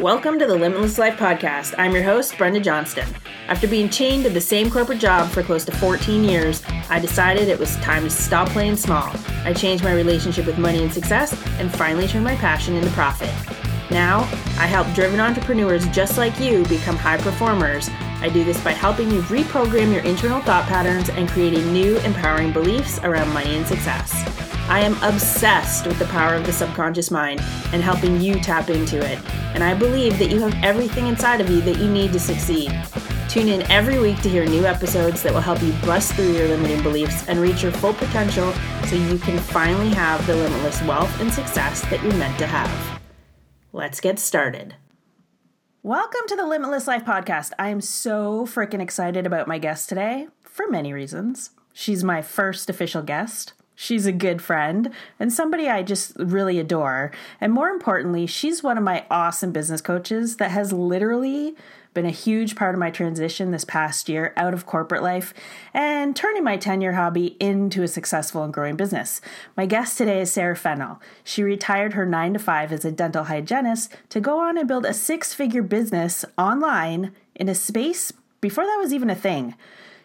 Welcome to the Limitless Life Podcast. I'm your host, Brenda Johnston. After being chained to the same corporate job for close to 14 years, I decided it was time to stop playing small. I changed my relationship with money and success and finally turned my passion into profit. Now, I help driven entrepreneurs just like you become high performers. I do this by helping you reprogram your internal thought patterns and creating new, empowering beliefs around money and success. I am obsessed with the power of the subconscious mind and helping you tap into it. And I believe that you have everything inside of you that you need to succeed. Tune in every week to hear new episodes that will help you bust through your limiting beliefs and reach your full potential so you can finally have the limitless wealth and success that you're meant to have. Let's get started. Welcome to the Limitless Life Podcast. I am so freaking excited about my guest today for many reasons. She's my first official guest. She's a good friend and somebody I just really adore. And more importantly, she's one of my awesome business coaches that has literally been a huge part of my transition this past year out of corporate life and turning my 10 year hobby into a successful and growing business. My guest today is Sara Fennell. She retired her 9 to 5 as a dental hygienist to go on and build a six figure business online in a space before that was even a thing.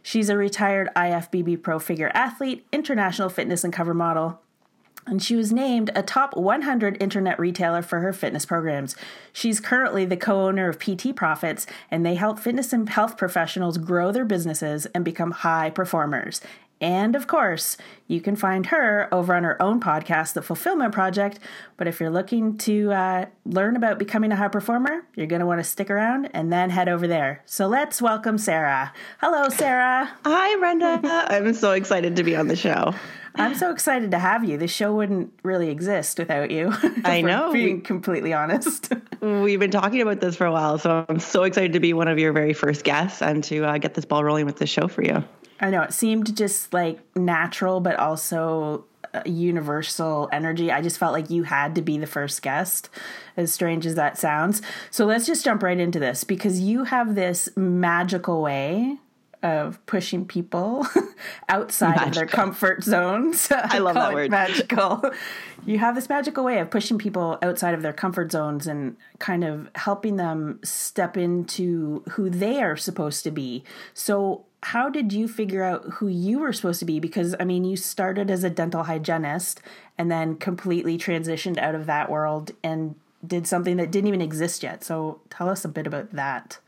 She's a retired IFBB pro figure athlete, international fitness and cover model, and she was named a top 100 internet retailer for her fitness programs. She's currently the co owner of PT Profits, and they help fitness and health professionals grow their businesses and become high performers. And of course, you can find her over on her own podcast, The Fulfillment Project. But if you're looking to uh, learn about becoming a high performer, you're going to want to stick around and then head over there. So let's welcome Sara. Hello, Sara. Hi, Brenda. I'm so excited to be on the show. I'm so excited to have you. The show wouldn't really exist without you. I know. Being completely honest. We've been talking about this for a while, so I'm so excited to be one of your very first guests and to uh, get this ball rolling with this show for you. I know it seemed just like natural, but also uh, universal energy. I just felt like you had to be the first guest, as strange as that sounds. So let's just jump right into this because you have this magical way of pushing people outside magical. of their comfort zones. I love that word. Magical. you have this magical way of pushing people outside of their comfort zones and kind of helping them step into who they are supposed to be. So how did you figure out who you were supposed to be? Because I mean, you started as a dental hygienist and then completely transitioned out of that world and did something that didn't even exist yet. So tell us a bit about that.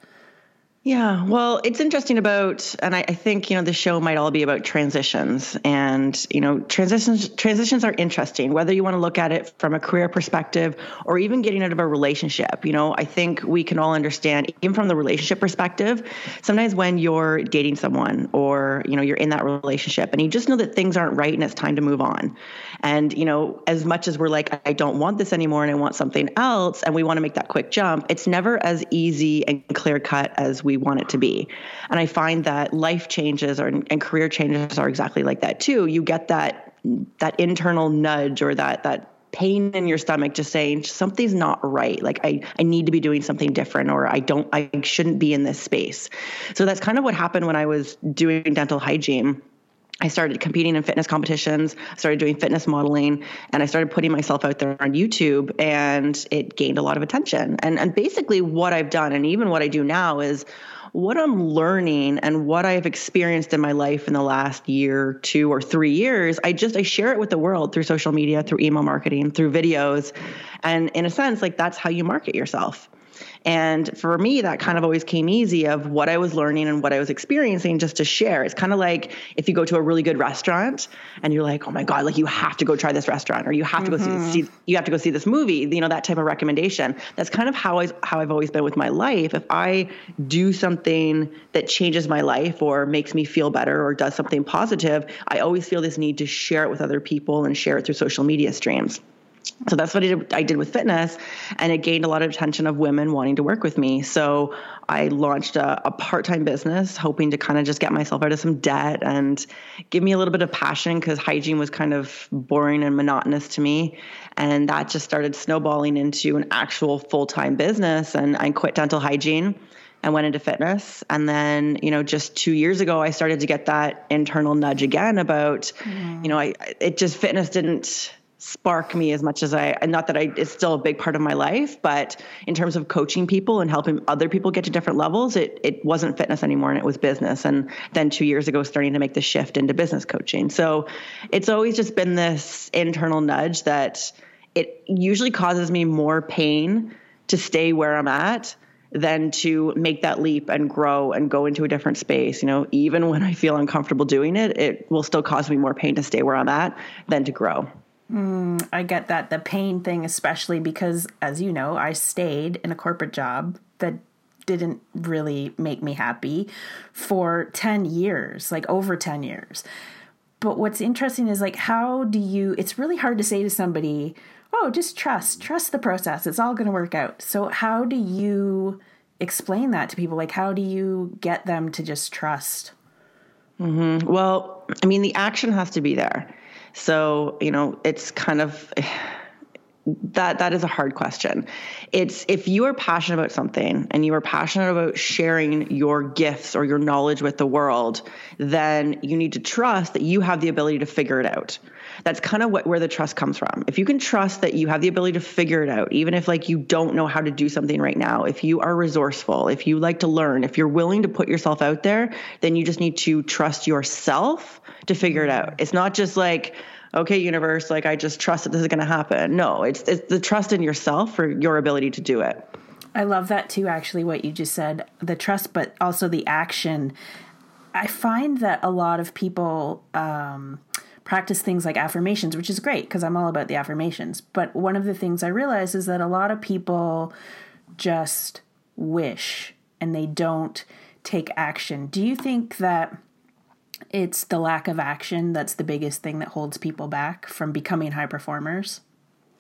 Yeah, well, it's interesting about, and I, I, think you know the show might all be about transitions, and you know transitions transitions are interesting. Whether you want to look at it from a career perspective or even getting out of a relationship, you know, I think we can all understand, even from the relationship perspective. Sometimes when you're dating someone or you know you're in that relationship and you just know that things aren't right and it's time to move on, and you know as much as we're like I don't want this anymore and I want something else, and we want to make that quick jump, it's never as easy and clear cut as we we want it to be. And I find that life changes or, and career changes are exactly like that too. You get that that internal nudge or that that pain in your stomach just saying something's not right like i i need to be doing something different or i don't i shouldn't be in this space so that's kind of what happened when i was doing dental hygiene I started competing in fitness competitions, started doing fitness modeling, and I started putting myself out there on YouTube and it gained a lot of attention. And and basically what I've done and even what I do now is what I'm learning and what I've experienced in my life in the last year, two or three years, I just I share it with the world through social media, through email marketing, through videos. And in a sense, like that's how you market yourself. And for me, that kind of always came easy of what I was learning and what I was experiencing just to share. It's kind of like if you go to a really good restaurant and you're like, oh my God, like you have to go try this restaurant or you have to mm-hmm. go see, see, you have to go see this movie, you know, that type of recommendation. That's kind of how I, how I've always been with my life. If I do something that changes my life or makes me feel better or does something positive, I always feel this need to share it with other people and share it through social media streams. So that's what I did with fitness, and it gained a lot of attention of women wanting to work with me. So I launched a, a part time business, hoping to kind of just get myself out of some debt and give me a little bit of passion because hygiene was kind of boring and monotonous to me. And that just started snowballing into an actual full time business. And I quit dental hygiene and went into fitness. And then, you know, just two years ago, I started to get that internal nudge again about, mm. you know, I, it just fitness didn't spark me as much as I, not that I, it's still a big part of my life, but in terms of coaching people and helping other people get to different levels, it, it wasn't fitness anymore and it was business. And then two years ago, starting to make the shift into business coaching. So it's always just been this internal nudge that it usually causes me more pain to stay where I'm at than to make that leap and grow and go into a different space. You know, even when I feel uncomfortable doing it, it will still cause me more pain to stay where I'm at than to grow. Mm, I get that. The pain thing, especially because, as you know, I stayed in a corporate job that didn't really make me happy for 10 years, like over 10 years. But what's interesting is like, how do you, it's really hard to say to somebody, oh, just trust, trust the process. It's all going to work out. So, how do you explain that to people? Like, how do you get them to just trust? Mm-hmm. Well, I mean, the action has to be there. So, you know, it's kind of that that is a hard question. It's if you are passionate about something and you are passionate about sharing your gifts or your knowledge with the world, then you need to trust that you have the ability to figure it out. That's kind of what where the trust comes from. If you can trust that you have the ability to figure it out, even if like you don't know how to do something right now, if you are resourceful, if you like to learn, if you're willing to put yourself out there, then you just need to trust yourself to figure it out. It's not just like, okay, universe, like I just trust that this is going to happen. No, it's it's the trust in yourself for your ability to do it. I love that too actually what you just said, the trust but also the action. I find that a lot of people um, practice things like affirmations, which is great because I'm all about the affirmations. But one of the things I realize is that a lot of people just wish and they don't take action. Do you think that it's the lack of action that's the biggest thing that holds people back from becoming high performers.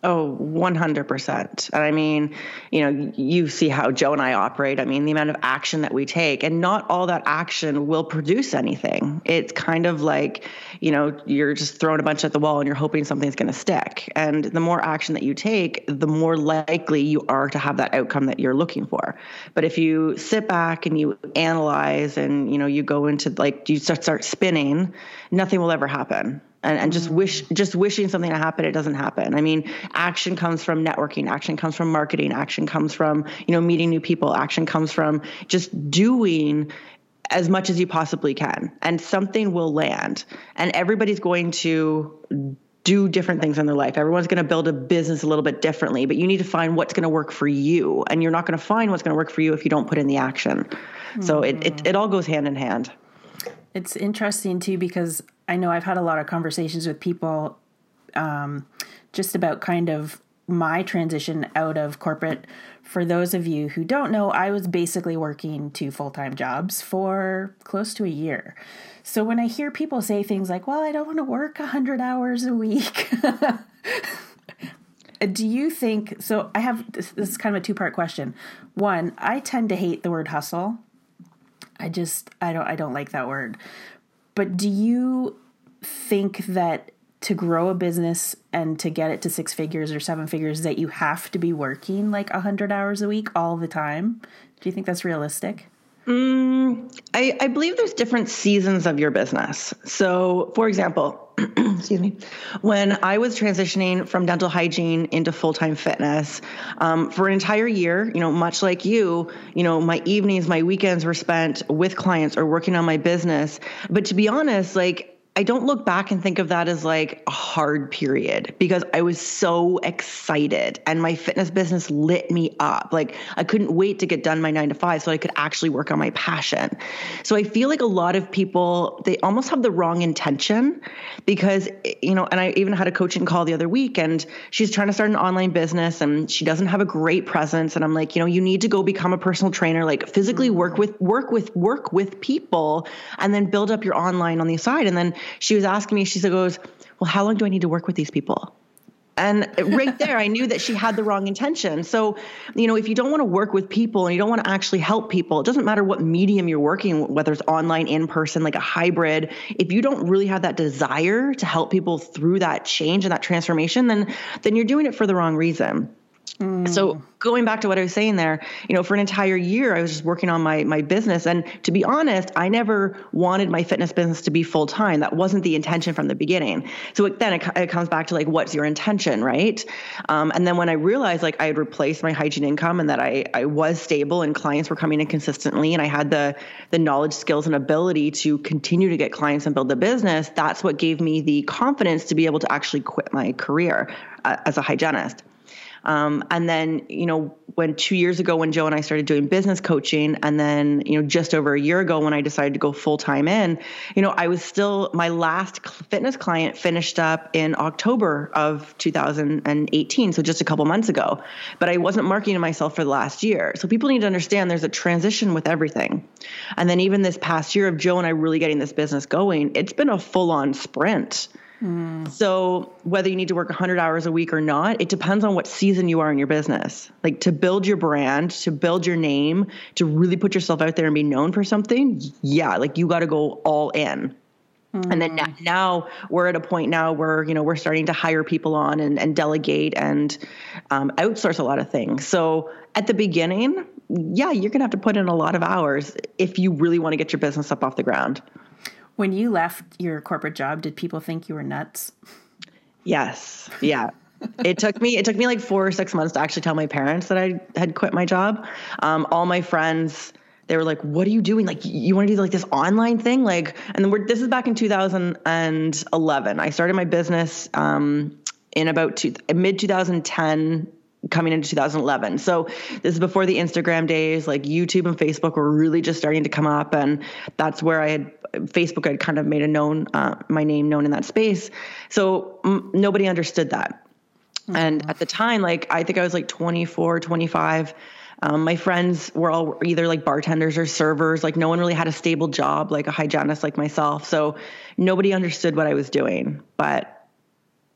Oh, 100%. And I mean, you know, you see how Joe and I operate. I mean, the amount of action that we take, and not all that action will produce anything. It's kind of like, you know, you're just throwing a bunch at the wall and you're hoping something's going to stick. And the more action that you take, the more likely you are to have that outcome that you're looking for. But if you sit back and you analyze and, you know, you go into like, you start, start spinning, nothing will ever happen and, and just wish just wishing something to happen it doesn't happen i mean action comes from networking action comes from marketing action comes from you know meeting new people action comes from just doing as much as you possibly can and something will land and everybody's going to do different things in their life. Everyone's going to build a business a little bit differently, but you need to find what's going to work for you. And you're not going to find what's going to work for you if you don't put in the action. Mm-hmm. So it, it, it all goes hand in hand. It's interesting too because I know I've had a lot of conversations with people um, just about kind of my transition out of corporate. For those of you who don't know, I was basically working two full time jobs for close to a year. So when I hear people say things like, well, I don't want to work 100 hours a week. Do you think so? I have this, this is kind of a two part question. One, I tend to hate the word hustle. I just I don't I don't like that word. But do you think that to grow a business and to get it to six figures or seven figures that you have to be working like 100 hours a week all the time? Do you think that's realistic? Mm, I, I believe there's different seasons of your business. So, for example, excuse me, when I was transitioning from dental hygiene into full time fitness um, for an entire year, you know, much like you, you know, my evenings, my weekends were spent with clients or working on my business. But to be honest, like I don't look back and think of that as like a hard period because I was so excited and my fitness business lit me up. Like I couldn't wait to get done my nine to five so I could actually work on my passion. So I feel like a lot of people, they almost have the wrong intention because, you know, and I even had a coaching call the other week and she's trying to start an online business and she doesn't have a great presence. And I'm like, you know, you need to go become a personal trainer, like physically work mm-hmm. with, work with, work with people and then build up your online on the side. And then she was asking me, she goes, Well, how long do I need to work with these people? And right there, I knew that she had the wrong intention. So, you know, if you don't want to work with people and you don't want to actually help people, it doesn't matter what medium you're working, whether it's online, in person, like a hybrid. If you don't really have that desire to help people through that change and that transformation, then then you're doing it for the wrong reason. So going back to what I was saying there, you know, for an entire year I was just working on my my business and to be honest, I never wanted my fitness business to be full time. That wasn't the intention from the beginning. So it, then it, it, comes back to like what's your intention, right? Um, and then when I realized like I had replaced my hygiene income and that I I was stable and clients were coming in consistently and I had the the knowledge, skills and ability to continue to get clients and build the business, that's what gave me the confidence to be able to actually quit my career uh, as a hygienist. Um, and then, you know, when two years ago, when Joe and I started doing business coaching, and then, you know, just over a year ago, when I decided to go full time in, you know, I was still, my last fitness client finished up in October of 2018. So just a couple months ago. But I wasn't marketing myself for the last year. So people need to understand there's a transition with everything. And then even this past year of Joe and I really getting this business going, it's been a full on sprint. Mm. So whether you need to work 100 hours a week or not, it depends on what season you are in your business. Like to build your brand, to build your name, to really put yourself out there and be known for something, yeah, like you got to go all in. Mm. And then mm. now we're at a point now where you know we're starting to hire people on and, and delegate and um, outsource a lot of things. So at the beginning, yeah, you're gonna have to put in a lot of hours if you really want to get your business up off the ground. When you left your corporate job, did people think you were nuts? Yes. Yeah. it took me it took me like four or six months to actually tell my parents that I had quit my job. Um, all my friends they were like, "What are you doing? Like, you want to do like this online thing? Like?" And then we're, this is back in 2011. I started my business um, in about two, mid 2010 coming into 2011. So this is before the Instagram days, like YouTube and Facebook were really just starting to come up. And that's where I had Facebook I had kind of made a known, uh, my name known in that space. So m- nobody understood that. Mm-hmm. And at the time, like, I think I was like 24, 25. Um, my friends were all either like bartenders or servers. Like no one really had a stable job, like a hygienist like myself. So nobody understood what I was doing. But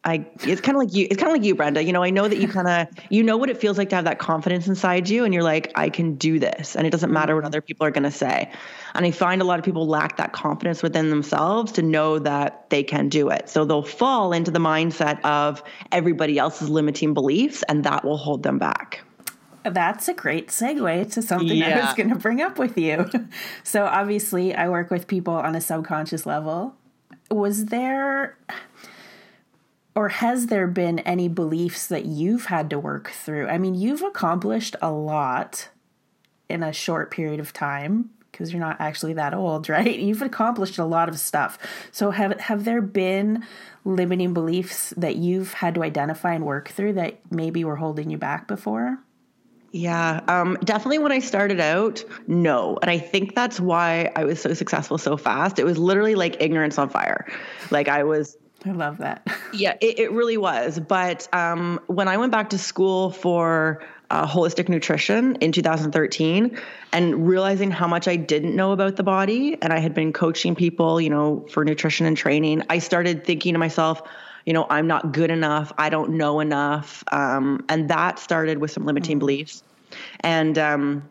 I it's kind of like you it's kind of like you Brenda you know I know that you kind of you know what it feels like to have that confidence inside you and you're like I can do this and it doesn't matter what mm-hmm. other people are going to say and I find a lot of people lack that confidence within themselves to know that they can do it so they'll fall into the mindset of everybody else's limiting beliefs and that will hold them back that's a great segue to something yeah. I was going to bring up with you. so, obviously, I work with people on a subconscious level. Was there or has there been any beliefs that you've had to work through? I mean, you've accomplished a lot in a short period of time because you're not actually that old, right? You've accomplished a lot of stuff. So have have there been limiting beliefs that you've had to identify and work through that maybe were holding you back before? Yeah, um, definitely when I started out, no. And I think that's why I was so successful so fast. It was literally like ignorance on fire. Like I was I love that. yeah, it, it, really was. But um, when I went back to school for uh, holistic nutrition in 2013 and realizing how much I didn't know about the body, and I had been coaching people, you know, for nutrition and training, I started thinking to myself, you know, I'm not good enough. I don't know enough. Um, and that started with some limiting mm-hmm. beliefs. And um,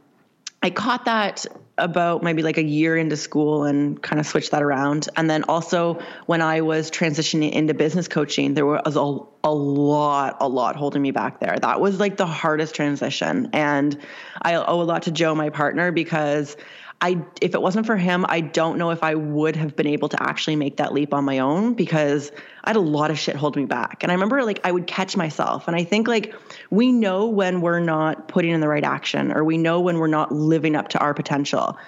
I caught that about maybe like a year into school and kind of switched that around. And then also when I was transitioning into business coaching, there was a, a lot, a lot holding me back there. That was like the hardest transition. And I owe a lot to Joe, my partner, because I if it wasn't for him, I don't know if I would have been able to actually make that leap on my own because I had a lot of shit holding me back. And I remember like I would catch myself and I think like we know when we're not putting in the right action or we know when we're not living up to our potential.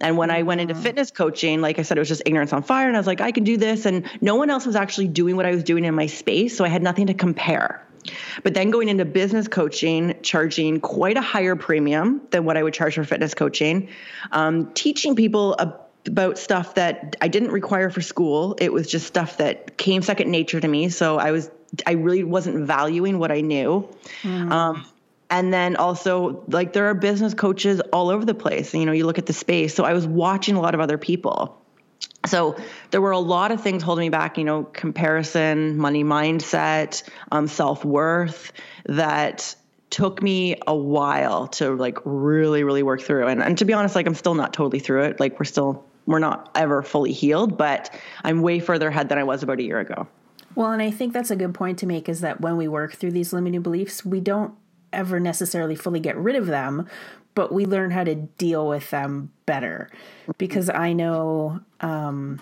And when I went into fitness coaching, like I said, it was just ignorance on fire. And I was like, I can do this. And no one else was actually doing what I was doing in my space. So I had nothing to compare. But then going into business coaching, charging quite a higher premium than what I would charge for fitness coaching, um, teaching people about stuff that I didn't require for school. It was just stuff that came second nature to me. So I was, I really wasn't valuing what I knew. Mm. Um, and then also like there are business coaches all over the place you know you look at the space so i was watching a lot of other people so there were a lot of things holding me back you know comparison money mindset um, self-worth that took me a while to like really really work through. And, and to be honest like i'm still not totally through it. Like we're still we're not ever fully healed but i'm way further ahead than i was about a year ago. Well and i think that's a good point to make is that when we work through these limiting beliefs we don't ever necessarily fully get rid of them, but we learn how to deal with them better. Because I know um,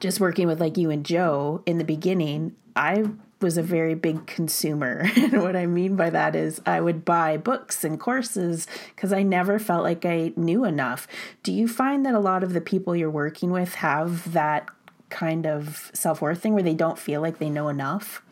just working with like you and Joe in the beginning, I was a very big consumer. And what I mean by that is I would buy books and courses because I never felt like I knew enough. Do you find that a lot of the people you're working with have that kind of self worth thing where they don't feel like they know enough?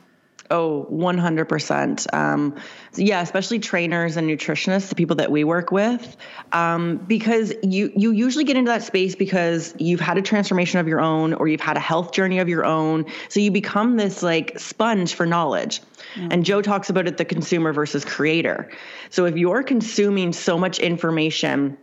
Oh, 100%. Um, yeah, especially trainers and nutritionists, the people that we work with, um, because you, you usually get into that space because you've had a transformation of your own or you've had a health journey of your own. So you become this like sponge for knowledge. Mm-hmm. And Joe talks about it the consumer versus creator. So if you're consuming so much information,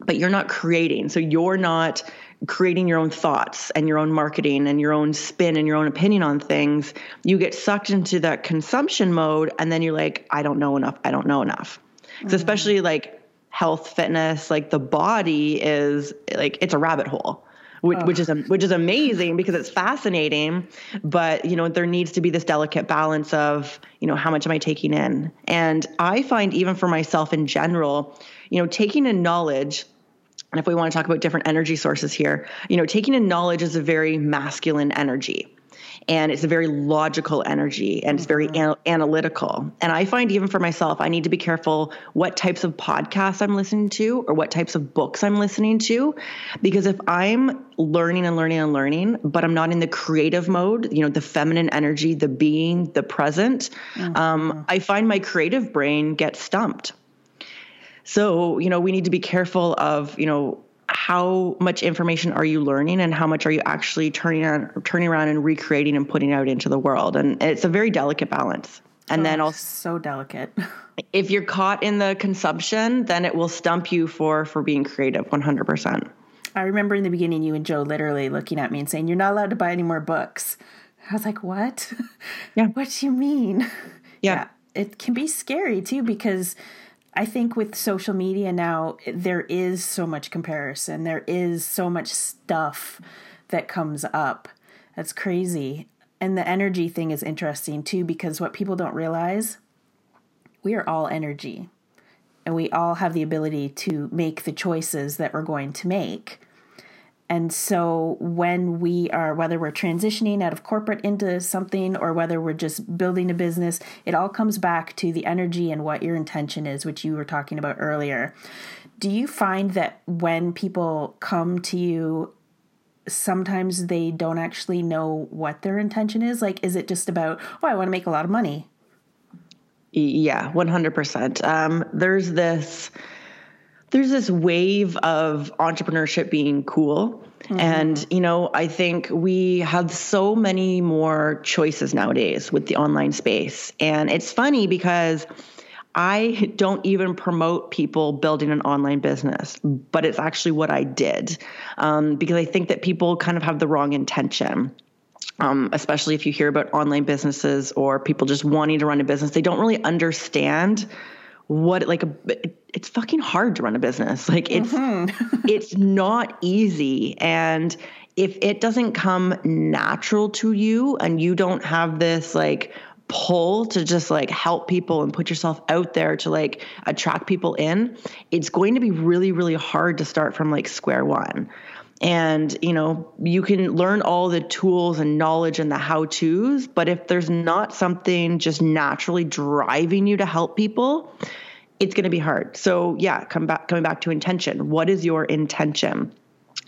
but you're not creating, so you're not creating your own thoughts and your own marketing and your own spin and your own opinion on things, you get sucked into that consumption mode. And then you're like, I don't know enough. I don't know enough. Mm-hmm. So, especially like health, fitness, like the body is like, it's a rabbit hole. Which, oh. which, is which is amazing because it's fascinating, but you know there needs to be this delicate balance of you know how much am I taking in, and I find even for myself in general, you know taking in knowledge and if we want to talk about different energy sources here, you know, taking in knowledge is a very masculine energy. And it's a very logical energy and it's very mm-hmm. an- analytical. And I find even for myself, I need to be careful what types of podcasts I'm listening to or what types of books I'm listening to. Because if I'm learning and learning and learning, but I'm not in the creative mode, you know, the feminine energy, the being, the present, mm-hmm. um, I find my creative brain gets stumped. So, you know, we need to be careful of, you know, how much information are you learning and how much are you actually turning around, turning around and recreating and putting out into the world? And it's a very delicate balance. And oh, then also so delicate. if you're caught in the consumption, then it will stump you for for being creative 100%. I remember in the beginning you and Joe literally looking at me and saying, "You're not allowed to buy any more books." I was like, "What? Yeah. what do you mean?" Yeah. yeah. It can be scary too because I think with social media now, there is so much comparison. There is so much stuff that comes up. That's crazy. And the energy thing is interesting too, because what people don't realize, we are all energy. And we all have the ability to make the choices that we're going to make. And so when we are, whether we're transitioning out of corporate into something or whether we're just building a business, it all comes back to the energy and what your intention is, which you were talking about earlier. Do you find that when people come to you, sometimes they don't actually know what their intention is? Like, is it just about, oh, I want to make a lot of money? Yeah, 100%. Um, there's this there's this wave of entrepreneurship being cool. Mm-hmm. And, you know, I think we have so many more choices nowadays with the online space. And it's funny because I don't even promote people building an online business, but it's actually what I did um, because I think that people kind of have the wrong intention. Um, especially if you hear about online businesses or people just wanting to run a business, they don't really understand what like a, it's fucking hard to run a business. Like it's mm-hmm. it's not easy. And if it doesn't come natural to you and you don't have this like pull to just like help people and put yourself out there to like attract people in it's going to be really really hard to start from like square one and you know you can learn all the tools and knowledge and the how to's but if there's not something just naturally driving you to help people it's going to be hard. So yeah come back coming back to intention. What is your intention?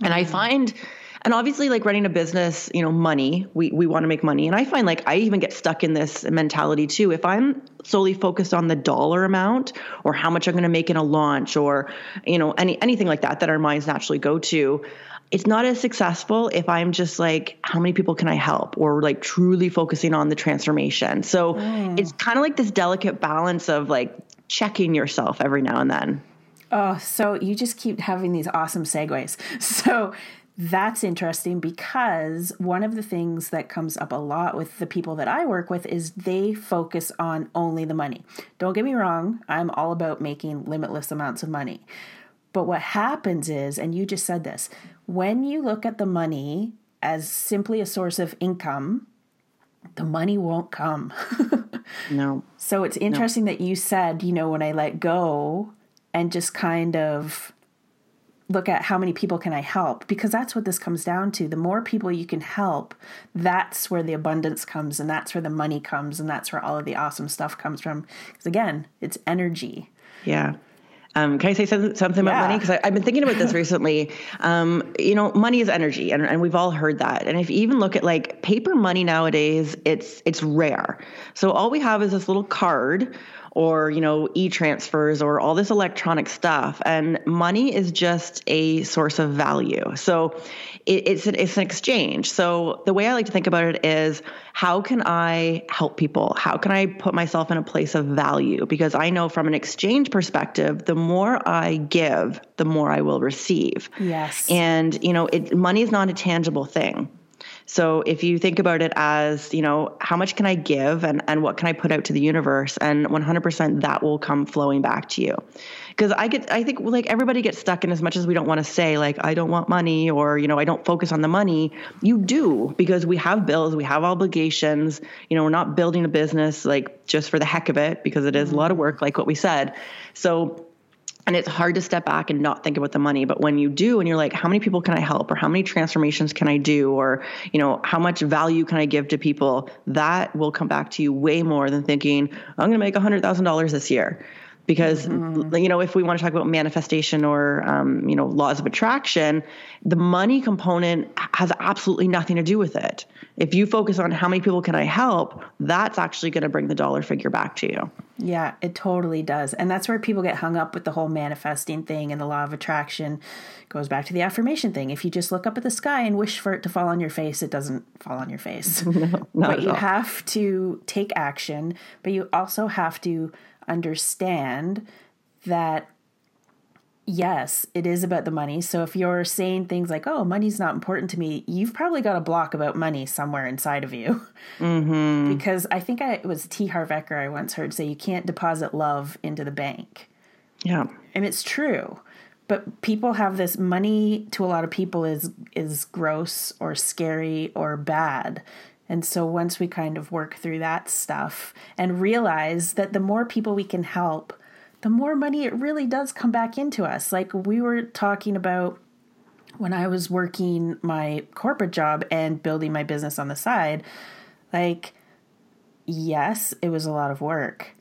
And i mm-hmm. find and obviously like running a business you know money we, we want to make money. And i find like i even get stuck in this mentality too. If i'm solely focused on the dollar amount or how much i'm going to make in a launch or you know any anything like that that our minds naturally go to it's not as successful if I'm just like, how many people can I help? Or like truly focusing on the transformation. So mm. it's kind of like this delicate balance of like checking yourself every now and then. Oh, so you just keep having these awesome segues. So that's interesting because one of the things that comes up a lot with the people that I work with is they focus on only the money. Don't get me wrong, I'm all about making limitless amounts of money. But what happens is, and you just said this, when you look at the money as simply a source of income, the money won't come. no. So it's interesting no. that you said, you know, when I let go and just kind of look at how many people can I help because that's what this comes down to. The more people you can help, that's where the abundance comes and that's where the money comes and that's where all of the awesome stuff comes from. Because again, it's energy. Yeah. Um, can I say something, something about money? Because I've been thinking about this recently. Um, you know, money is energy, and, and we've all heard that. And if you even look at like paper money nowadays, it's it's rare. So all we have is this little card or you know e-transfers or all this electronic stuff. And money is just a source of value. So it, it's, an, it's an exchange. So the way i like to think about it is how can i help people? How can i put myself in a place of value? Because i know from an exchange perspective the more i give the more i will receive. Yes. And you know it, money is not a tangible thing so if you think about it as, you know, how much can I give and, and what can I put out to the universe? And 100% that will come flowing back to you. Because I get, I think like everybody gets stuck in as much as we don't want to say, like, I don't want money or, you know, I don't focus on the money. You do because we have bills, we have obligations. You know, we're not building a business like just for the heck of it because it is a mm-hmm. lot of work, like what we said. So and it's hard to step back and not think about the money. But when you do and you're like how many people can i help? Or how many transformations can i do? Or you know how much value can i give to people? That will come back to you way more than thinking i'm going to make $100000 this year because mm-hmm. you know if we want to talk about manifestation or um, you know laws of attraction the money component has absolutely nothing to do with it. If you focus on how many people can i help that's actually going to bring the dollar figure back to you. Yeah it totally does. And that's where people get hung up with the whole manifesting thing and the law of attraction goes back to the affirmation thing. If you just look up at the sky and wish for it to fall on your face it doesn't fall on your face. No, but you all. have to take action but you also have to understand that yes, it is about the money. So if you're saying things like, oh, money's not important to me, you've probably got a block about money somewhere inside of you. Mm-hmm. because I think I, it was T. Harv Eker I once heard say, you can't deposit love into the bank. Yeah. And it's true. But people have this money to a lot of people is is gross or scary or bad. And so once we kind of work through that stuff and realize that the more people we can help, the more money it really does come back into us. Like we were talking about when I was working my corporate job and building my business on the side, like, yes, it was a lot of work.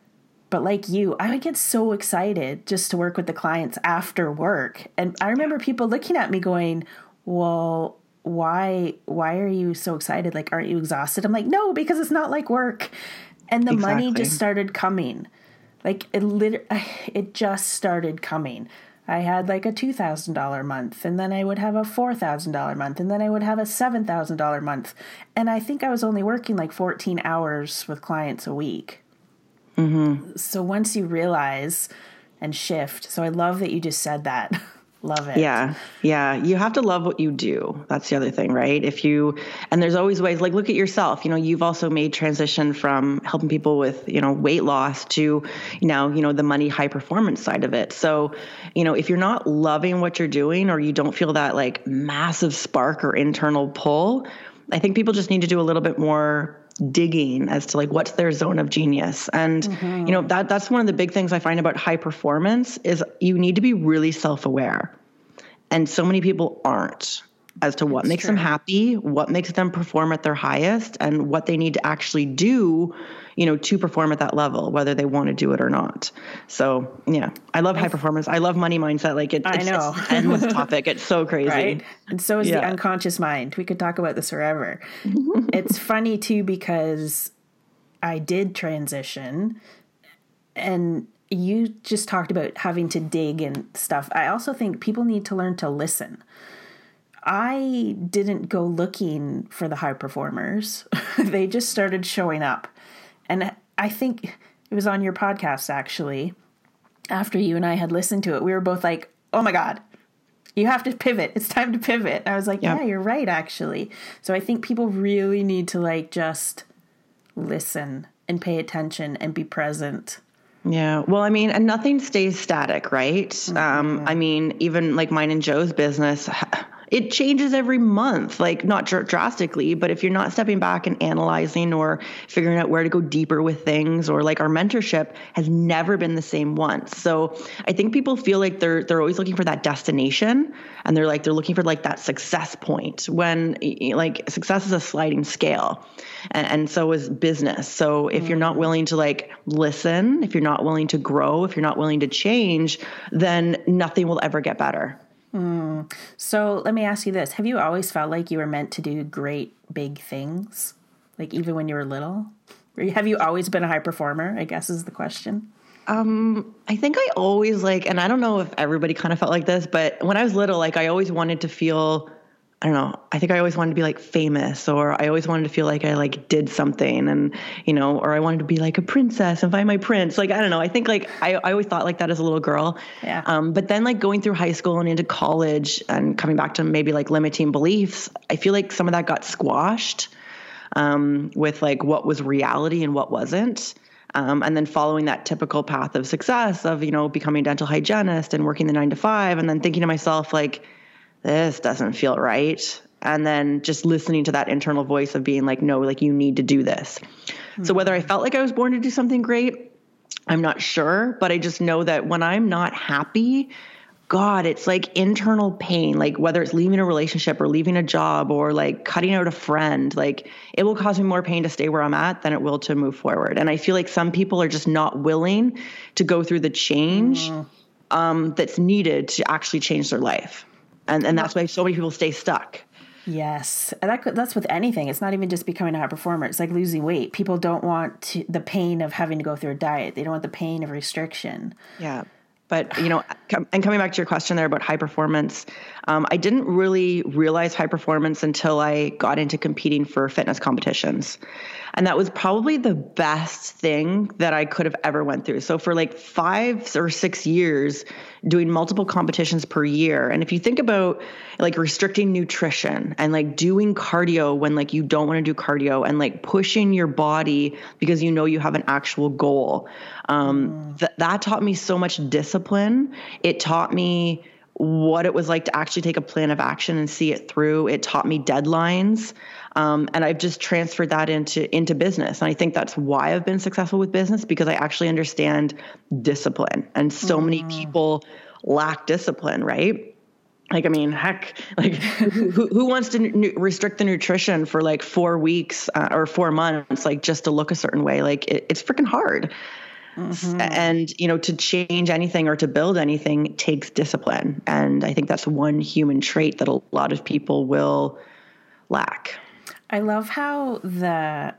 But like you, I would get so excited just to work with the clients after work. And I remember people looking at me going, well, why why are you so excited? Like aren't you exhausted? I'm like no because it's not like work. And the exactly. money just started coming. Like it lit- it just started coming. I had like a $2000 month and then i would have a $4000 month and then i would have a $7000 month. And i think i was only working like 14 hours with clients a week. Mm-hmm. so once you realize and shift so i love that you just said that Love it. Yeah. Yeah. You have to love what you do. That's the other thing, right? If you, and there's always ways, like look at yourself. You know, you've also made transition from helping people with, you know, weight loss to now, you know, the money high performance side of it. So, you know, if you're not loving what you're doing or you don't feel that like massive spark or internal pull, I think people just need to do a little bit more digging as to like what's their zone of genius and mm-hmm. you know that that's one of the big things i find about high performance is you need to be really self-aware and so many people aren't as to what that's makes true. them happy what makes them perform at their highest and what they need to actually do you know, to perform at that level, whether they want to do it or not. So yeah, I love high performance. I love money mindset. Like it, I it's, know. it's endless topic. It's so crazy. Right? And so is yeah. the unconscious mind. We could talk about this forever. it's funny too, because I did transition and you just talked about having to dig and stuff. I also think people need to learn to listen. I didn't go looking for the high performers. they just started showing up. And I think it was on your podcast actually. After you and I had listened to it, we were both like, "Oh my god, you have to pivot. It's time to pivot." And I was like, yep. "Yeah, you're right actually." So I think people really need to like just listen and pay attention and be present. Yeah. Well, I mean, and nothing stays static, right? Mm-hmm. Um, I mean, even like mine and Joe's business it changes every month, like not dr- drastically, but if you're not stepping back and analyzing or figuring out where to go deeper with things, or like our mentorship has never been the same once. So I think people feel like they're they're always looking for that destination, and they're like they're looking for like that success point when like success is a sliding scale, and, and so is business. So if you're not mm-hmm. willing to like listen, if you're not willing to grow, if you're not willing to change, then nothing will ever get better. Mm. So let me ask you this Have you always felt like you were meant to do great big things? Like even when you were little? Have you always been a high performer? I guess is the question. Um, I think I always like, and I don't know if everybody kind of felt like this, but when I was little, like I always wanted to feel I don't know. I think I always wanted to be like famous or I always wanted to feel like I like did something and, you know, or I wanted to be like a princess and find my prince. Like, I don't know. I think like I, I always thought like that as a little girl. Yeah. Um, but then like going through high school and into college and coming back to maybe like limiting beliefs, I feel like some of that got squashed um, with like what was reality and what wasn't. Um, and then following that typical path of success of, you know, becoming a dental hygienist and working the nine to five and then thinking to myself, like, this doesn't feel right and then just listening to that internal voice of being like no like you need to do this mm-hmm. so whether i felt like i was born to do something great i'm not sure but i just know that when i'm not happy god it's like internal pain like whether it's leaving a relationship or leaving a job or like cutting out a friend like it will cause me more pain to stay where i'm at than it will to move forward and i feel like some people are just not willing to go through the change mm. um, that's needed to actually change their life and and that's why so many people stay stuck. Yes, that that's with anything. It's not even just becoming a high performer. It's like losing weight. People don't want to, the pain of having to go through a diet. They don't want the pain of restriction. Yeah, but you know, and coming back to your question there about high performance, um, I didn't really realize high performance until I got into competing for fitness competitions and that was probably the best thing that I could have ever went through. So for like 5 or 6 years doing multiple competitions per year and if you think about like restricting nutrition and like doing cardio when like you don't want to do cardio and like pushing your body because you know you have an actual goal um, mm. th- that taught me so much discipline it taught me what it was like to actually take a plan of action and see it through. It taught me deadlines. Um, and I've just transferred that into into business. And I think that's why I've been successful with business because I actually understand discipline. And so mm. many people lack discipline, right? Like, I mean, heck, like who, who wants to n- restrict the nutrition for like four weeks uh, or four months, like just to look a certain way? Like, it, it's freaking hard. Mm-hmm. And, you know, to change anything or to build anything takes discipline. And I think that's one human trait that a lot of people will lack. I love how the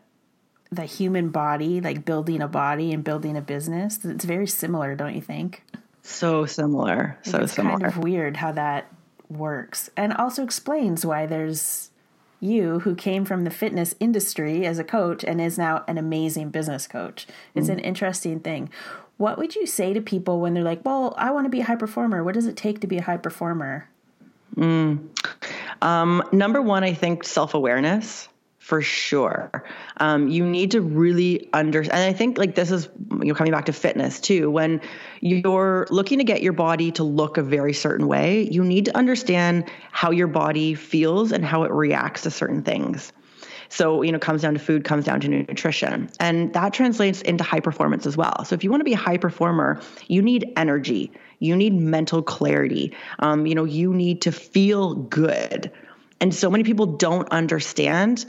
the human body, like building a body and building a business, it's very similar, don't you think? So similar. So similar. it's similar. kind of weird how that works. And also explains why there's you who came from the fitness industry as a coach and is now an amazing business coach. It's mm. an interesting thing. What would you say to people when they're like, "Well, I want to be a high performer. What does it take to be a high performer?" Mm. Um, number one, I think self awareness for sure. Um, you need to really understand. And I think like this is you know coming back to fitness too. When you're looking to get your body to look a very certain way, you need to understand how your body feels and how it reacts to certain things. So, you know, comes down to food, comes down to nutrition. And that translates into high performance as well. So, if you want to be a high performer, you need energy, you need mental clarity, um, you know, you need to feel good. And so many people don't understand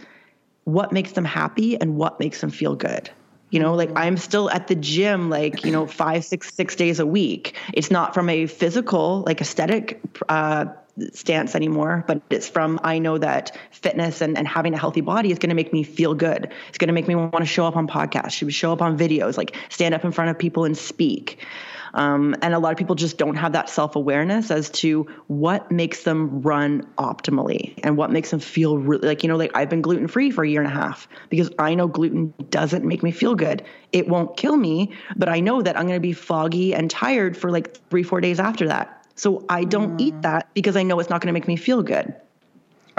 what makes them happy and what makes them feel good. You know like i'm still at the gym like you know five six six days a week. It's not from a physical like aesthetic uh, stance anymore but it's from i know that fitness and, and having a healthy body is going to make me feel good. It's going to make me want to show up on podcasts show up on videos like stand up in front of people and speak um, and a lot of people just don't have that self awareness as to what makes them run optimally and what makes them feel really like, you know, like I've been gluten free for a year and a half because I know gluten doesn't make me feel good. It won't kill me, but I know that I'm going to be foggy and tired for like three, four days after that. So I don't mm. eat that because I know it's not going to make me feel good.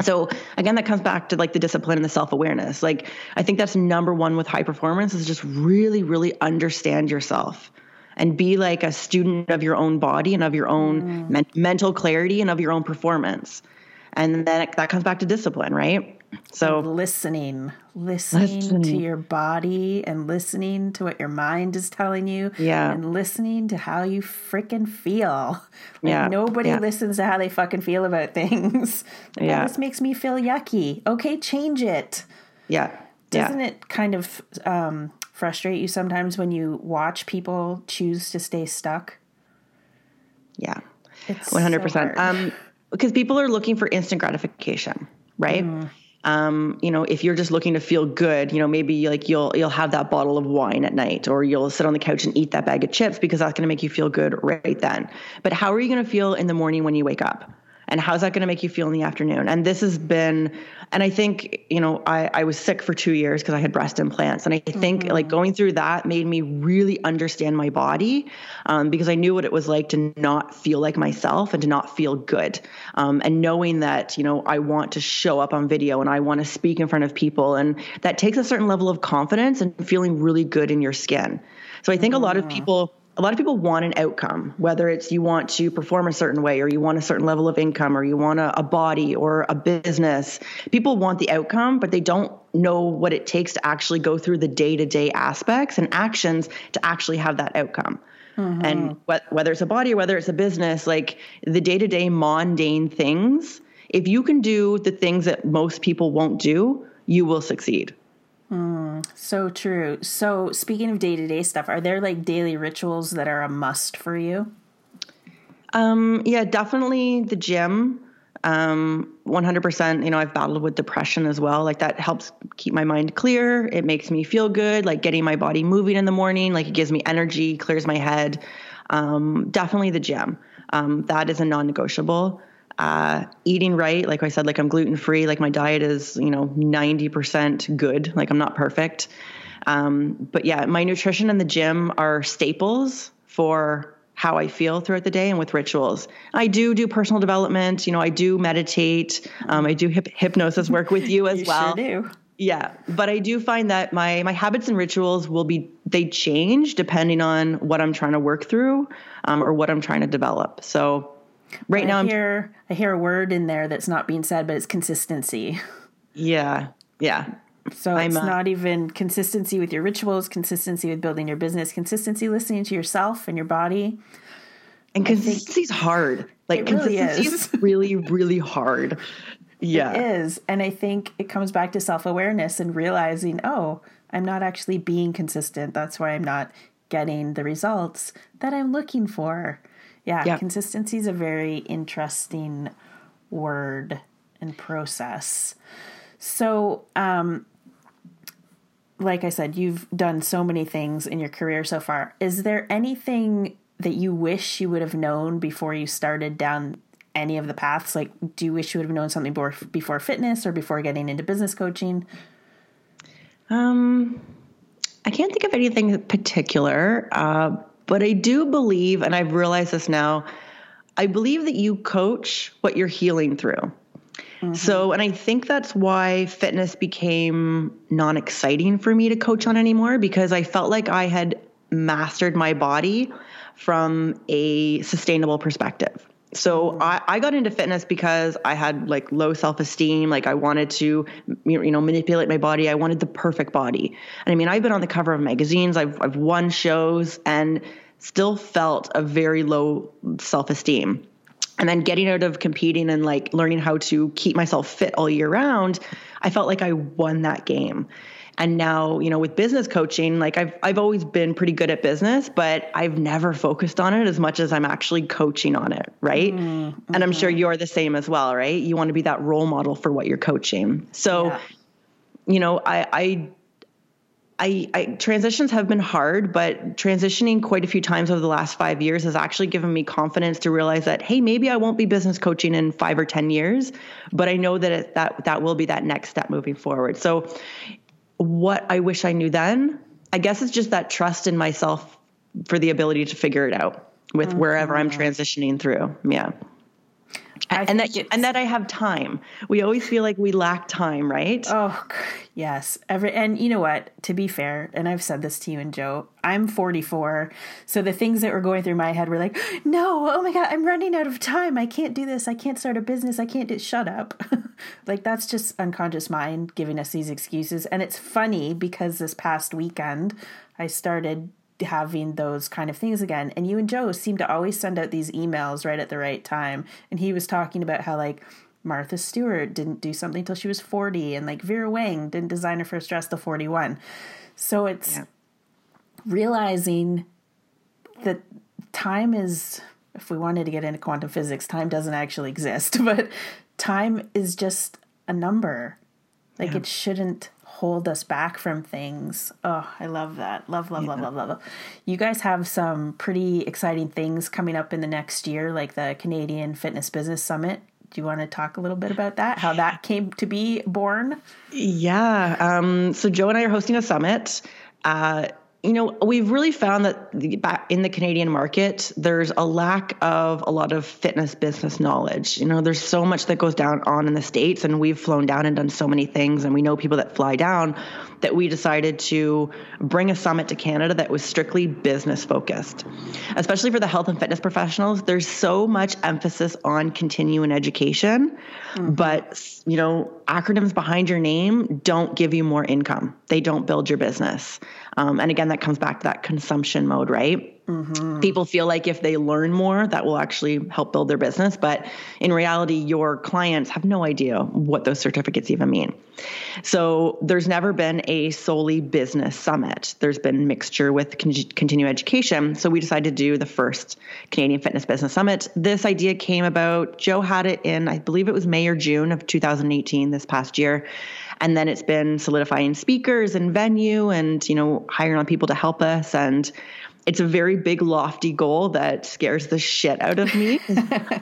So again, that comes back to like the discipline and the self awareness. Like I think that's number one with high performance is just really, really understand yourself and be like a student of your own body and of your own mm. men- mental clarity and of your own performance And then it, that comes back to discipline, right? So listening, listening, listening, to your body and listening to what your mind is telling you. Yeah. And listening to how you freaking feel. Like yeah. Nobody yeah. listens to how they fucking feel about things. yeah. This makes me feel yucky. Okay, change it. Yeah. Doesn't yeah. it kind of um, frustrate you sometimes when you watch people choose to stay stuck? Yeah. It's 100%. Um, because people are looking for instant gratification, right? Mm um, you know, if you're just looking to feel good, you know, maybe like you'll you'll have that bottle of wine at night, or you'll sit on the couch and eat that bag of chips because that's going to make you feel good right then. But how are you going to feel in the morning when you wake up? And how's that going to make you feel in the afternoon? And this has been and i think you know i, I was sick for two years because i had breast implants. And i think mm-hmm. like going through that made me really understand my body um, because i knew what it was like to not feel like myself and to not feel good. Um, and knowing that you know i want to show up on video and i want to speak in front of people. And that takes a certain level of confidence and feeling really good in your skin. So i think mm-hmm. a lot of people a lot of people want an outcome, whether it's you want to perform a certain way or you want a certain level of income or you want a, a, body or a business. People want the outcome, but they don't know what it takes to actually go through the day to day aspects and actions to actually have that outcome. Mm-hmm. And wh- whether it's a body or whether it's a business, like the day to day mundane things, if you can do the things that most people won't do, you will succeed. Mm, so true. So, speaking of day to day stuff, are there like daily rituals that are a must for you? Um, yeah, definitely the gym. Um, 100%. You know, I've battled with depression as well. Like that helps keep my mind clear. It makes me feel good. Like getting my body moving in the morning, like it gives me energy, clears my head. Um, definitely the gym. Um, that is a non negotiable uh, eating right. Like I said, like I'm gluten free. Like my diet is, you know, 90% good. Like I'm not perfect. Um, but yeah, my nutrition and the gym are staples for how I feel throughout the day and with rituals. I do do personal development. You know, I do meditate. Um, I do hip- hypnosis work with you as you well. Sure do. Yeah, but I do find that my my habits and rituals will be they change depending on what I'm trying to work through um, or what I'm trying to develop. So Right now, I hear I'm, I hear a word in there that's not being said, but it's consistency. Yeah, yeah. So it's uh, not even consistency with your rituals, consistency with building your business, consistency listening to yourself and your body. And consistency is hard. Like consistency really is. is really, really hard. Yeah. It is. And I think it comes back to self awareness and realizing, oh, I'm not actually being consistent. That's why I'm not getting the results that I'm looking for. Yeah, yeah. consistency is a very interesting word and process. So, um, like I said, you've done so many things in your career so far. Is there anything that you wish you would have known before you started down any of the paths? Like, do you wish you would have known something before, before fitness or before getting into business coaching? Um, I can't think of anything particular. Uh, but I do believe, and I've realized this now, I believe that you coach what you're healing through. Mm-hmm. So, and I think that's why fitness became non exciting for me to coach on anymore because I felt like I had mastered my body from a sustainable perspective. So. I, I got into fitness because I had like low self esteem. Like I wanted to, you know, manipulate my body. I wanted the perfect body. And I mean, I've been on the cover of magazines. I've I've won shows and still felt a very low self esteem. And then getting out of competing and like learning how to keep myself fit all year round, I felt like I won that game. And now, you know, with business coaching, like I've I've always been pretty good at business, but I've never focused on it as much as I'm actually coaching on it, right? Mm-hmm. And I'm sure you're the same as well, right? You want to be that role model for what you're coaching. So, yeah. you know, I I I, I, transitions have been hard, but transitioning quite a few times over the last five years has actually given me confidence to realize that hey, maybe I won't be business coaching in five or ten years, but I know that it, that that will be that next step moving forward. So, what I wish I knew then, I guess it's just that trust in myself for the ability to figure it out with mm-hmm. wherever I'm transitioning through. Yeah. I and that and that I have time. We always feel like we lack time, right? Oh, yes. Every and you know what? To be fair, and I've said this to you and Joe, I'm 44, so the things that were going through my head were like, "No, oh my god, I'm running out of time. I can't do this. I can't start a business. I can't do shut up." like that's just unconscious mind giving us these excuses. And it's funny because this past weekend I started having those kind of things again. And you and Joe seem to always send out these emails right at the right time. And he was talking about how like Martha Stewart didn't do something until she was 40 and like Vera Wang didn't design her first dress till 41. So it's Yeah. realizing that time is if we wanted to get into quantum physics, time doesn't actually exist, but time is just a number. Like it shouldn't hold us back from things. Oh, I love that. Love, love, love, love, love, love. You guys have some pretty exciting things coming up in the next year, like the Canadian Fitness Business Summit. Do you want to talk a little bit about that? How that came to be born? Yeah. Um, so Joe and I are hosting a summit. Uh, you know, we've really found that the, in the Canadian market, there's a lack of a lot of fitness business knowledge. You know, there's so much that goes down on in the States, and we've flown down and done so many things, and we know people that fly down that we decided to bring a summit to Canada that was strictly business focused. Especially for the health and fitness professionals, there's so much emphasis on continuing education, mm-hmm. but you know, acronyms behind your name don't give you more income. They don't build your business. Um, and again, that comes back to that consumption mode, right? Mm-hmm. People feel like if they learn more, that will actually help build their business. But in reality, your clients have no idea what those certificates even mean. So there's never been a solely business summit. There's been mixture with con- education. So we decided to do the first Canadian Fitness Business Summit. This idea came about, Joe had it in, I believe it was May or June of 2018, this past year. And then it's been solidifying speakers and venue and, you know, hiring on people to help us. And it's a very big, lofty goal that scares the shit out of me.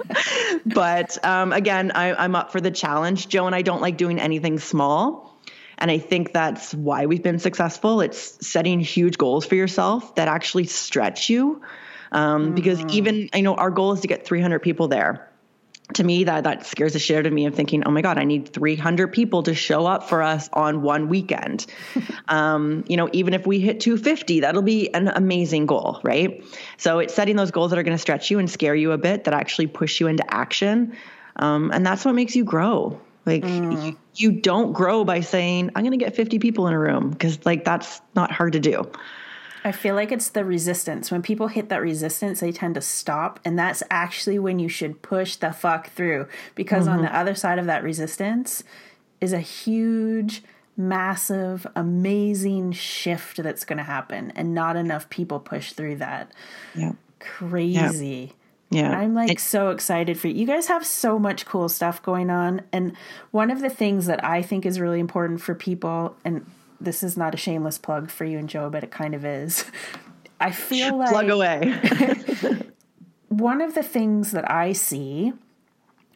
but um, again, I, I'm up for the challenge. Joe and I don't like doing anything small. And I think that's why we've been successful. It's setting huge goals for yourself that actually stretch you. Um, Because even, I know our goal is to get 300 people there to me that that scares the shit out of me of thinking oh my god i need 300 people to show up for us on one weekend. Um, you know even if we hit 250 that'll be an amazing goal right? So it's setting those goals that are going to stretch you and scare you a bit that actually push you into action. Um, and that's what makes you grow. Like you, you don't grow by saying i'm going to get 50 people in a room because like that's not hard to do I feel like it's the resistance. When people hit that resistance, they tend to stop. And that's actually when you should push the fuck through. Because on the mm-hmm. other side of that resistance is a huge, massive, amazing shift that's going to happen. And not enough people push through that. yeah Crazy. yeah I'm like so excited for you. You guys have so much cool stuff going on. And one of the things that I think is really important for people, and this is not a shameless plug for you and Joe, but it kind of is. I feel like plug away one of the things that I see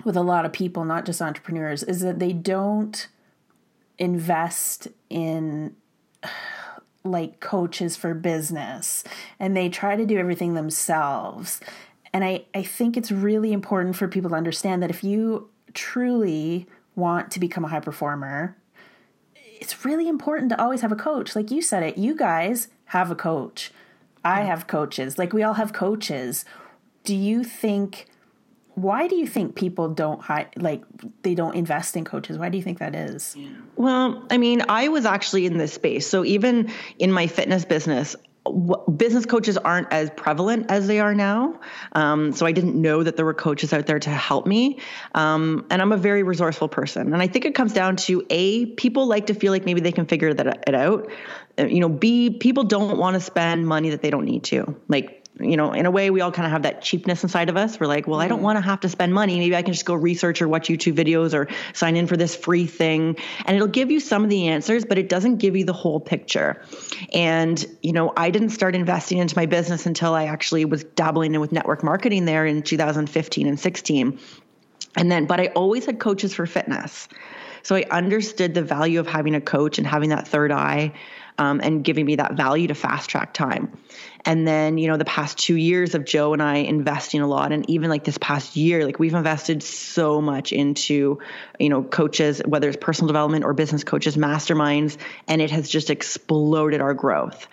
with a lot of people, not just entrepreneurs, is that they don't invest in like coaches for business and they try to do everything themselves. And I, I think it's really important for people to understand that if you truly want to become a high performer, it's really important to always have a coach. Like you said it, you guys have a coach. I have coaches. Like we all have coaches. Do you think why do you think people don't hi- like they don't invest in coaches? Why do you think that is? Well, I mean, I was actually in this space. So even in my fitness business, w- business coaches aren't as prevalent as they are now. Um, so I didn't know that there were coaches out there to help me. Um, and I'm a very resourceful person. And I think it comes down to A, people like to feel like maybe they can figure that it out. Uh, You know, B, people don't want to spend money that they don't need to. Like, you know, in a way, we all kind of have that cheapness inside of us. We're like, well, I don't want to have to spend money. Maybe I can just go research or watch YouTube videos or sign in for this free thing. And it'll give you some of the answers, but it doesn't give you the whole picture. And, you know, I didn't start investing into my business until I actually was dabbling in with network marketing there in 2015 and 16. And then, but I always had coaches for fitness. So I understood the value of having a coach and having that third eye. um, and giving me that value to fast track time. And then, you know, the past two years of Joe and I investing a lot, and even like this past year, like we've invested so much into, you know, coaches, whether it's personal development or business coaches, masterminds, and it has just exploded our growth.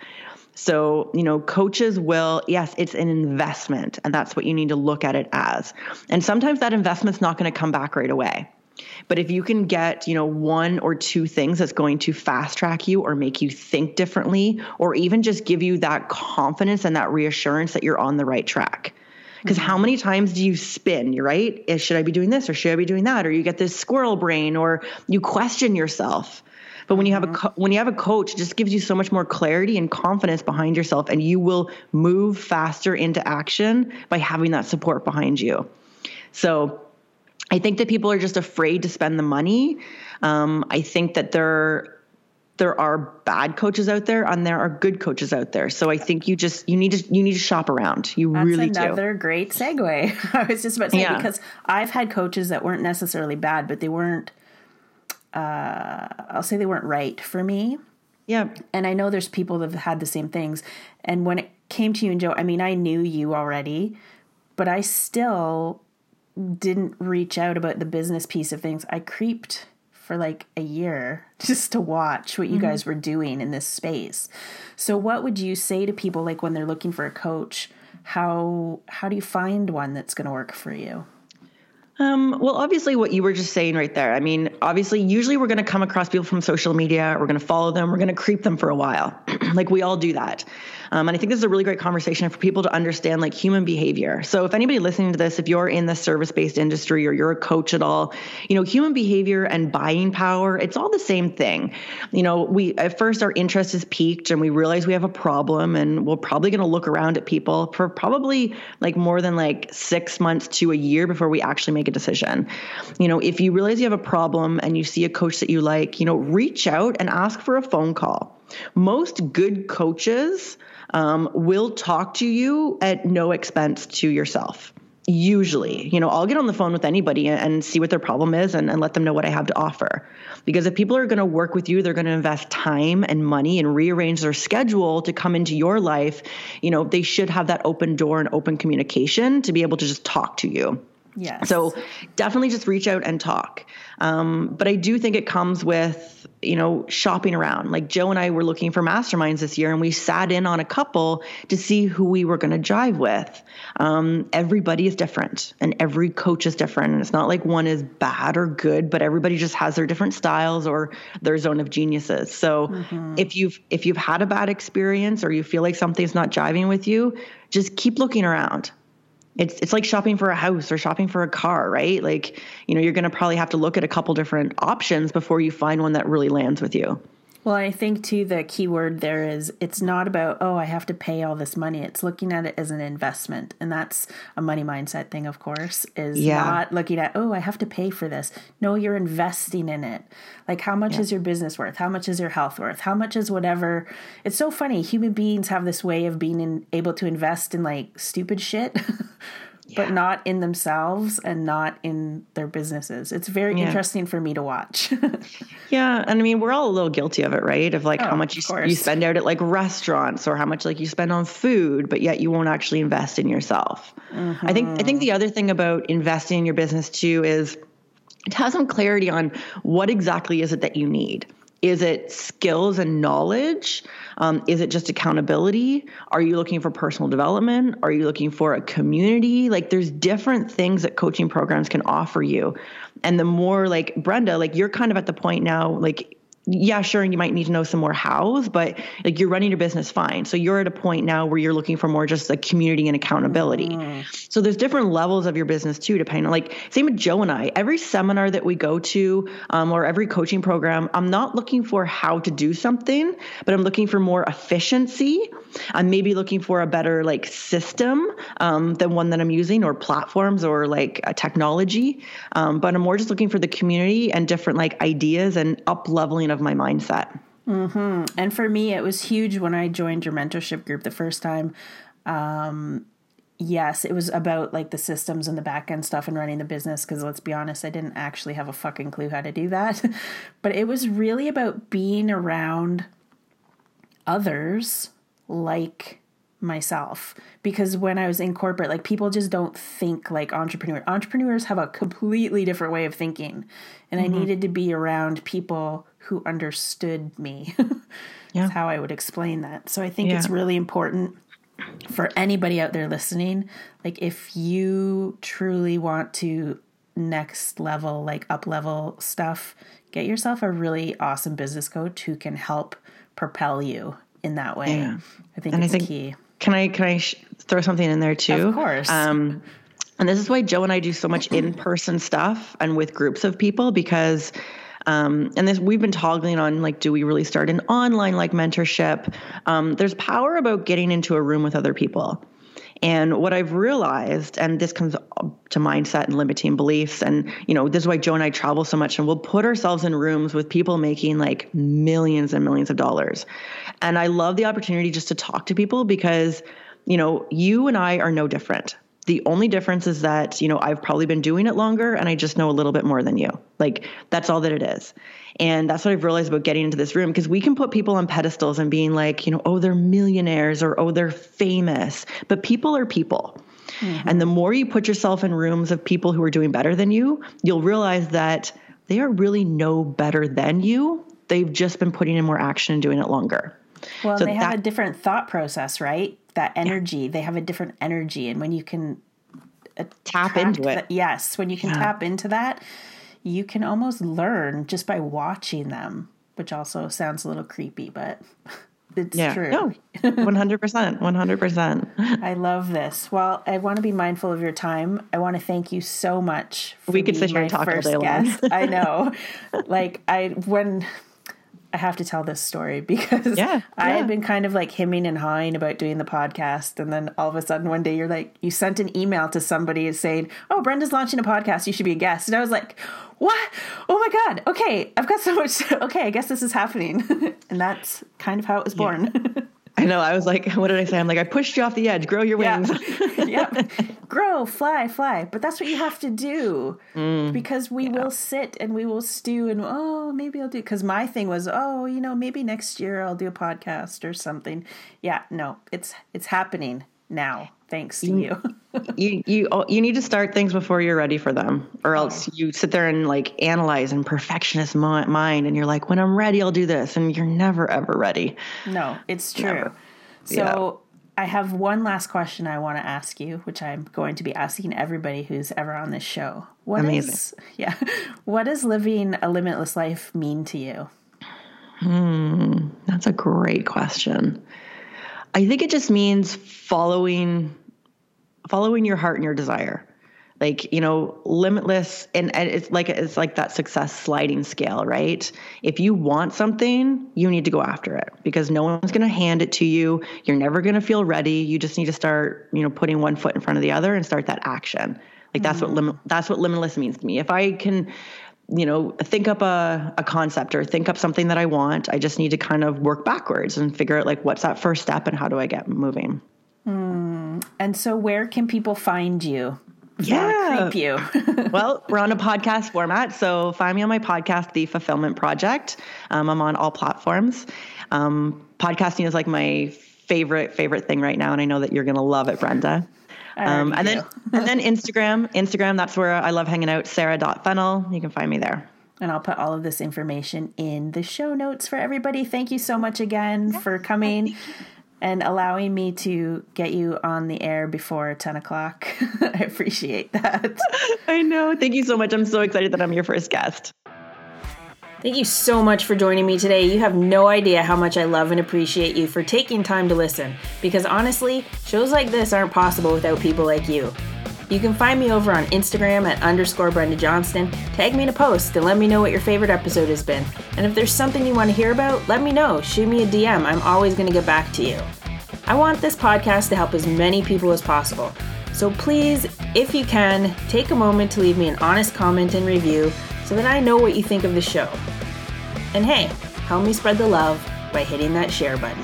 So, you know, coaches will, yes, it's an investment, and that's what you need to look at it as. And sometimes that investment's not going to come back right away. But if you can get, you know, one or two things that's going to fast track you or make you think differently or even just give you that confidence and that reassurance that you're on the right track. Because mm-hmm. how many times do you spin? You're right. Should I be doing this or should I be doing that? Or you get this squirrel brain or you question yourself. But when you have a mm-hmm. co- when you have a coach, it just gives you so much more clarity and confidence behind yourself, and you will move faster into action by having that support behind you. So I think that people are just afraid to spend the money. Um, I think that there there are bad coaches out there and there are good coaches out there. So I think you just you need to you need to shop around. You That's really do. Another great segue. I was just about to say yeah. because I've had coaches that weren't necessarily bad, but they weren't. Uh, I'll say they weren't right for me. Yeah. And I know there's people that have had the same things. And when it came to you and Joe, I mean, I knew you already, but I still didn't reach out about the business piece of things. I creeped for like a year just to watch what you mm-hmm. guys were doing in this space. So what would you say to people like when they're looking for a coach? How how do you find one that's going to work for you? Um, well, obviously, what you were just saying right there. I mean, obviously, usually we're going to come across people from social media. We're going to follow them. We're going to creep them for a while. like we all do that. Um, and I think this is a really great conversation for people to understand like human behavior. So if anybody listening to this, if you're in the service based industry or you're a coach at all, you know, human behavior and buying power, it's all the same thing. You know, we at first our interest is peaked and we realize we have a problem and we're probably going to look around at people for probably like more than like six months to a year before we actually make a decision. You know, if you realize you have a problem and you see a coach that you like, you know, reach out and ask for a phone call. Most good coaches um, will talk to you at no expense to yourself. Usually, you know, I'll get on the phone with anybody and see what their problem is and, and let them know what I have to offer. Because if people are going to work with you, they're going to invest time and money and rearrange their schedule to come into your life. You know, they should have that open door and open communication to be able to just talk to you. Yes. So definitely just reach out and talk. Um, but I do think it comes with, you know, shopping around. Like Joe and I were looking for masterminds this year and we sat in on a couple to see who we were going to jive with. Um, everybody is different and every coach is different. And it's not like one is bad or good, but everybody just has their different styles or their zone of geniuses. So mm-hmm. if you've, if you've had a bad experience or you feel like something's not jiving with you, just keep looking around it's it's like shopping for a house or shopping for a car, right? Like, you know, you're going to probably have to look at a couple different options before you find one that really lands with you. Well, I think too the key word there is it's not about oh I have to pay all this money. It's looking at it as an investment, and that's a money mindset thing, of course. Is yeah. not looking at oh I have to pay for this. No, you're investing in it. Like how much yeah. is your business worth? How much is your health worth? How much is whatever? It's so funny. Human beings have this way of being in, able to invest in like stupid shit. but not in themselves and not in their businesses. It's very yeah. interesting for me to watch. yeah, and I mean we're all a little guilty of it, right? Of like oh, how much you, you spend out at like restaurants or how much like you spend on food, but yet you won't actually invest in yourself. Mm-hmm. I think I think the other thing about investing in your business too is to have some clarity on what exactly is it that you need. Is it skills and knowledge? Um, is it just accountability? Are you looking for personal development? Are you looking for a community? Like, there's different things that coaching programs can offer you. And the more, like, Brenda, like, you're kind of at the point now, like, yeah, sure, and you might need to know some more hows, but like you're running your business fine. So you're at a point now where you're looking for more just like community and accountability. Mm. So there's different levels of your business too, depending on like same with Joe and I. Every seminar that we go to um, or every coaching program, I'm not looking for how to do something, but I'm looking for more efficiency. I'm maybe looking for a better like system um, than one that I'm using or platforms or like a technology. Um, but I'm more just looking for the community and different like ideas and up leveling of of my mindset. Mm-hmm. And for me, it was huge when I joined your mentorship group the first time. Um, yes, it was about like the systems and the back end stuff and running the business. Because let's be honest, I didn't actually have a fucking clue how to do that. but it was really about being around others like myself because when I was in corporate, like people just don't think like entrepreneur. Entrepreneurs have a completely different way of thinking. And mm-hmm. I needed to be around people who understood me. yeah. That's how I would explain that. So I think yeah. it's really important for anybody out there listening. Like if you truly want to next level, like up level stuff, get yourself a really awesome business coach who can help propel you in that way. Yeah. I think and it's I think, key. Can I can I sh- throw something in there too? Of course. Um, and this is why Joe and I do so much in person stuff and with groups of people because. Um, and this we've been toggling on like do we really start an online like mentorship um, there's power about getting into a room with other people and what I've realized, and this comes to mindset and limiting beliefs, and you know, this is why Joe and I travel so much, and we'll put ourselves in rooms with people making like millions and millions of dollars. And I love the opportunity just to talk to people because, you know, you and I are no different. The only difference is that, you know, I've probably been doing it longer and I just know a little bit more than you. Like that's all that it is. And that's what I've realized about getting into this room because we can put people on pedestals and being like, you know, oh, they're millionaires or oh, they're famous. But people are people. Mm-hmm. And the more you put yourself in rooms of people who are doing better than you, you'll realize that they are really no better than you. They've just been putting in more action and doing it longer. Well, so they have that, a different thought process, right? That energy, yeah. they have a different energy. And when you can uh, tap into it. yes, when you can yeah. tap into that, you can almost learn just by watching them, which also sounds a little creepy, but it's yeah. true. No, 100%. 100%. I love this. Well, I want to be mindful of your time. I want to thank you so much. we could sit here and talk all day long. I know. like, I, when, I have to tell this story because yeah, I had been kind of like hemming and hawing about doing the podcast. And then all of a sudden one day you're like, you sent an email to somebody saying, Oh, Brenda's launching a podcast. You should be a guest. And I was like, What? Oh my God. Okay. I've got so much. Okay. I guess this is happening. and that's kind of how it was born. Yeah. I know. I was like, what did I say? I'm like, I pushed you off the edge. Grow your wings. Yeah. yep. Grow, fly, fly. But that's what you have to do mm. because we yeah. will sit and we will stew and, oh, maybe I'll do. Because my thing was, oh, you know, maybe next year I'll do a podcast or something. Yeah. No, it's it's happening now thanks to you. you you oh, you need to start things before you're ready for them, or else you sit there and like analyze and perfectionist mind, and you're like, when I'm ready, I'll do this, and you're never ever ready. No, it's true. Never. So. Yeah. I have one last question I want to ask you, which I'm going to be asking everybody who's ever on this show. What Amazing. Is, yeah. What does living a limitless life mean to you? Hmm, that's a great question. I think it just means following following your heart and your desire. Like, you know, limitless and, and it's like it's like that success sliding scale, right? If you want something, you need to go after it because no one's going to hand it to you. You're never going to feel ready. You just need to start, you know, putting one foot in front of the other and start that action. Like that's mm-hmm. what lim- that's what limitless means to me. If I can you know, think up a, a concept or think up something that I want. I just need to kind of work backwards and figure out like what's that first step and how do I get moving. Mm. And so, where can people find you? Yeah, creep you. well, we're on a podcast format, so find me on my podcast, The Fulfillment Project. Um, I'm on all platforms. Um, podcasting is like my favorite favorite thing right now, and I know that you're going to love it, Brenda. Um, and then and then Instagram, Instagram. That's where I love hanging out. Sara.fennell. You can find me there. And I'll put all of this information in the show notes for everybody. Thank you so much again for coming and allowing me to get you on the air before 10 o'clock. I appreciate that. I know. Thank you so much. I'm so excited that I'm your first guest. Thank you so much for joining me today. You have no idea how much I love and appreciate you for taking time to listen, because honestly, shows like this aren't possible without people like you. You can find me over on Instagram at underscore Brenda Johnston. Tag me in a post and let me know what your favorite episode has been. And if there's something you want to hear about, let me know. Shoot me a DM. I'm always going to get back to you. I want this podcast to help as many people as possible. So please, if you can, take a moment to leave me an honest comment and review so that I know what you think of the show. And hey, help me spread the love by hitting that share button.